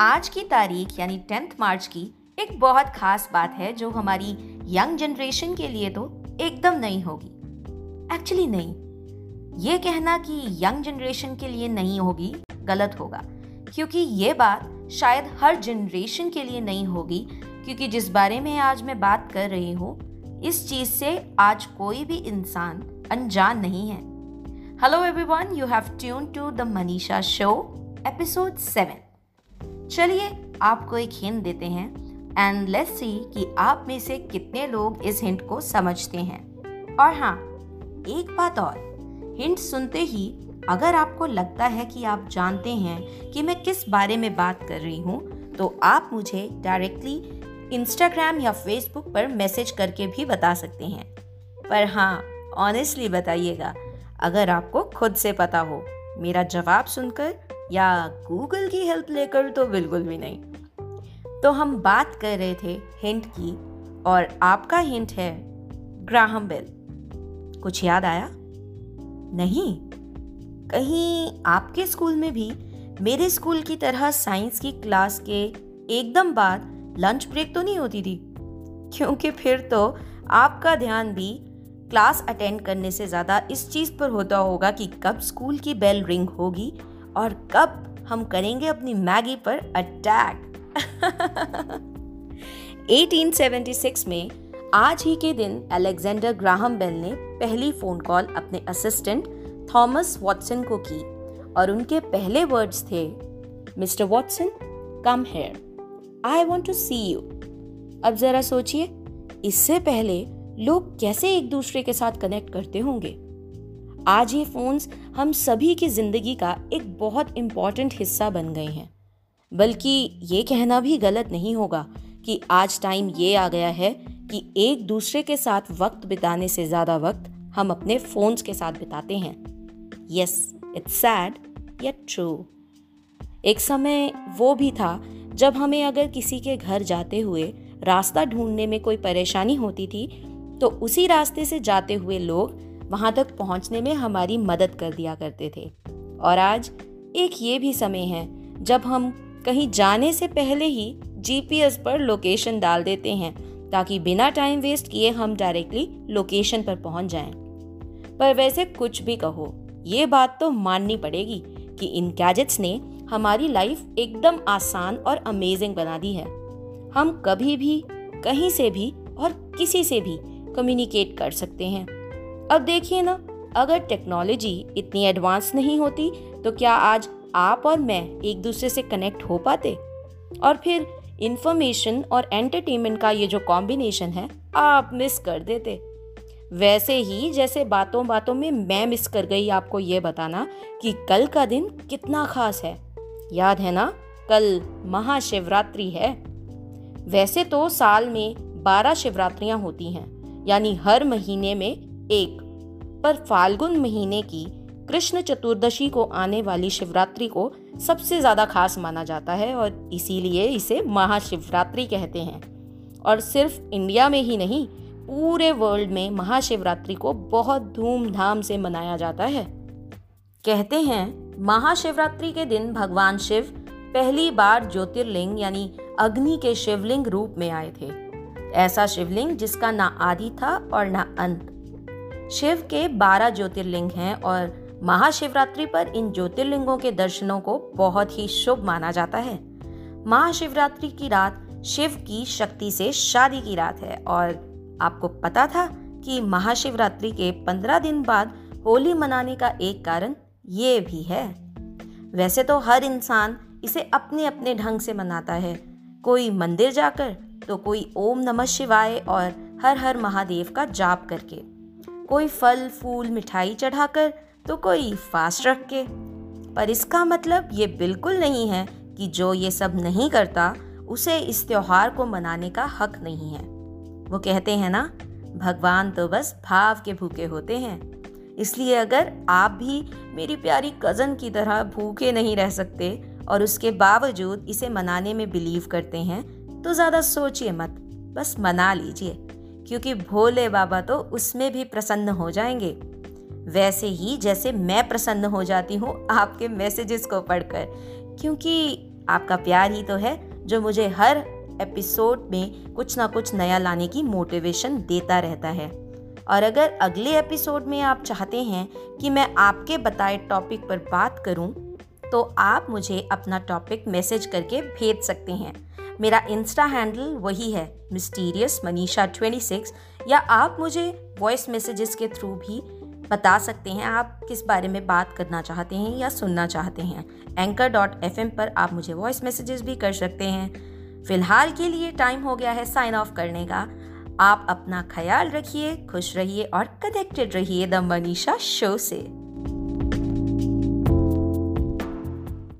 आज की तारीख, यानी टेंथ मार्च की, एक बहुत खास बात है जो हमारी यंग जनरेशन के लिए तो एकदम नहीं होगी। एक्चुअली नहीं। ये कहना कि यंग जनरेशन के लिए नहीं होगी गलत होगा, क्योंकि ये बात शायद हर जनरेशन के लिए नहीं होगी, क्योंकि जिस बारे में आज मैं बात कर रही हूँ, इस चीज़ से आज कोई भी इंसान अनजान नहीं है। Hello everyone you have tune to the Manisha show episode seven चलिए आपको एक हिंट देते हैं एंड लेट्स सी कि आप में से कितने लोग इस हिंट को समझते हैं। और हाँ एक बात और हिंट सुनते ही अगर आपको लगता है कि आप जानते हैं कि मैं किस बारे में बात कर रही हूँ तो आप मुझे डायरेक्टली इंस्टाग्राम या फेसबुक पर मैसेज करके भी बता सकते हैं। पर हाँ ऑनेस्टली बताइएगा, अगर आपको खुद से पता हो, मेरा जवाब सुनकर या गूगल की हेल्प लेकर तो बिल्कुल भी नहीं। तो हम बात कर रहे थे हिंट की, और आपका हिंट है ग्राहम बेल। कुछ याद आया? नहीं। कहीं आपके स्कूल में भी मेरे स्कूल की तरह साइंस की क्लास के एकदम बाद लंच ब्रेक तो नहीं होती थी? क्योंकि फिर तो आपका ध्यान भी क्लास अटेंड करने से ज़्यादा इस चीज़ पर होता होगा कि कब स्कूल की बेल रिंग होगी और कब हम करेंगे अपनी मैगी पर अटैक 1876 में आज ही के दिन अलेक्जेंडर ग्राहम बेल ने पहली फ़ोन कॉल अपने असिस्टेंट थॉमस वॉटसन को की और उनके पहले वर्ड्स थे mister Watson come here I want to see you अब जरा सोचिए, इससे पहले लोग कैसे एक दूसरे के साथ कनेक्ट करते होंगे? आज ये फ़ोन्स हम सभी की ज़िंदगी का एक बहुत इंपॉर्टेंट हिस्सा बन गए हैं। बल्कि ये कहना भी गलत नहीं होगा कि आज टाइम ये आ गया है कि एक दूसरे के साथ वक्त बिताने से ज़्यादा वक्त हम अपने फ़ोन्स के साथ बिताते हैं। यस इट्स सैड या ट्रू एक समय वो भी था जब हमें अगर किसी के घर जाते हुए रास्ता ढूँढने में कोई परेशानी होती थी तो उसी रास्ते से जाते हुए लोग वहाँ तक पहुँचने में हमारी मदद कर दिया करते थे। और आज एक ये भी समय है, जब हम कहीं जाने से पहले ही जीपीएस पर लोकेशन डाल देते हैं, ताकि बिना टाइम वेस्ट किए हम डायरेक्टली लोकेशन पर पहुँच जाएँ। पर वैसे कुछ भी कहो, ये बात तो माननी पड़ेगी कि इन गैजेट्स ने हमारी लाइफ एकदम आसान और अमेजिंग बना दी है। हम कभी भी, कहीं से भी और किसी से भी कम्युनिकेट कर सकते हैं। अब देखिए ना, अगर टेक्नोलॉजी इतनी एडवांस नहीं होती तो क्या आज आप और मैं एक दूसरे से कनेक्ट हो पाते? और फिर इंफॉर्मेशन और एंटरटेनमेंट का ये जो कॉम्बिनेशन है, आप मिस कर देते। वैसे ही जैसे बातों बातों में मैं मिस कर गई आपको ये बताना कि कल का दिन कितना खास है। याद है ना, कल महाशिवरात्रि है। वैसे तो साल में बारह शिवरात्रियाँ होती हैं, यानी हर महीने में एक, पर फाल्गुन महीने की कृष्ण चतुर्दशी को आने वाली शिवरात्रि को सबसे ज़्यादा खास माना जाता है और इसीलिए इसे महाशिवरात्रि कहते हैं। और सिर्फ़ इंडिया में ही नहीं, पूरे वर्ल्ड में महाशिवरात्रि को बहुत धूमधाम से मनाया जाता है। कहते हैं, महाशिवरात्रि के दिन भगवान शिव पहली बार ज्योतिर्लिंग यानी अग्नि के शिवलिंग रूप में आए थे। ऐसा शिवलिंग जिसका ना आदि था और ना अंत। शिव के बारह ज्योतिर्लिंग हैं और महाशिवरात्रि पर इन ज्योतिर्लिंगों के दर्शनों को बहुत ही शुभ माना जाता है। महाशिवरात्रि की रात शिव की शक्ति से शादी की रात है और आपको पता था कि महाशिवरात्रि के पंद्रह दिन बाद होली मनाने का एक कारण ये भी है। वैसे तो हर इंसान इसे अपने अपने ढंग से मनाता है। कोई मंदिर जाकर तो कोई ओम नमः शिवाय और हर हर महादेव का जाप करके। कोई फल, फूल, मिठाई चढ़ाकर तो कोई फास्ट रख के। पर इसका मतलब ये बिल्कुल नहीं है कि जो ये सब नहीं करता, उसे इस त्योहार को मनाने का हक नहीं है। वो कहते हैं ना, भगवान तो बस भाव के भूखे होते हैं। इसलिए अगर आप भी मेरी प्यारी कज़न की तरह भूखे नहीं रह सकते और उसके बावजूद इसे मनाने में बिलीव करते हैं तो ज़्यादा सोचिए मत, बस मना लीजिए। क्योंकि भोले बाबा तो उसमें भी प्रसन्न हो जाएँगे। वैसे ही जैसे मैं प्रसन्न हो जाती हूँ आपके मैसेजेस को पढ़कर क्योंकि आपका प्यार ही तो है जो मुझे हर एपिसोड में कुछ ना कुछ नया लाने की मोटिवेशन देता रहता है। और अगर अगले एपिसोड में आप चाहते हैं कि मैं आपके बताए टॉपिक पर बात करूँ, तो आप मुझे अपना टॉपिक मैसेज करके भेज सकते हैं। मेरा इंस्टा हैंडल वही है मिस्टीरियस मनीषा ट्वेंटी सिक्स या आप मुझे वॉइस मैसेजेस के थ्रू भी बता सकते हैं, आप किस बारे में बात करना चाहते हैं या सुनना चाहते हैं। एंकर डॉट एफएम पर आप मुझे वॉइस मैसेजेस भी कर सकते हैं। फ़िलहाल के लिए टाइम हो गया है साइन ऑफ़ करने का। आप अपना ख्याल रखिए, खुश रहिए और कनेक्टेड रहिए द मनीषा शो से।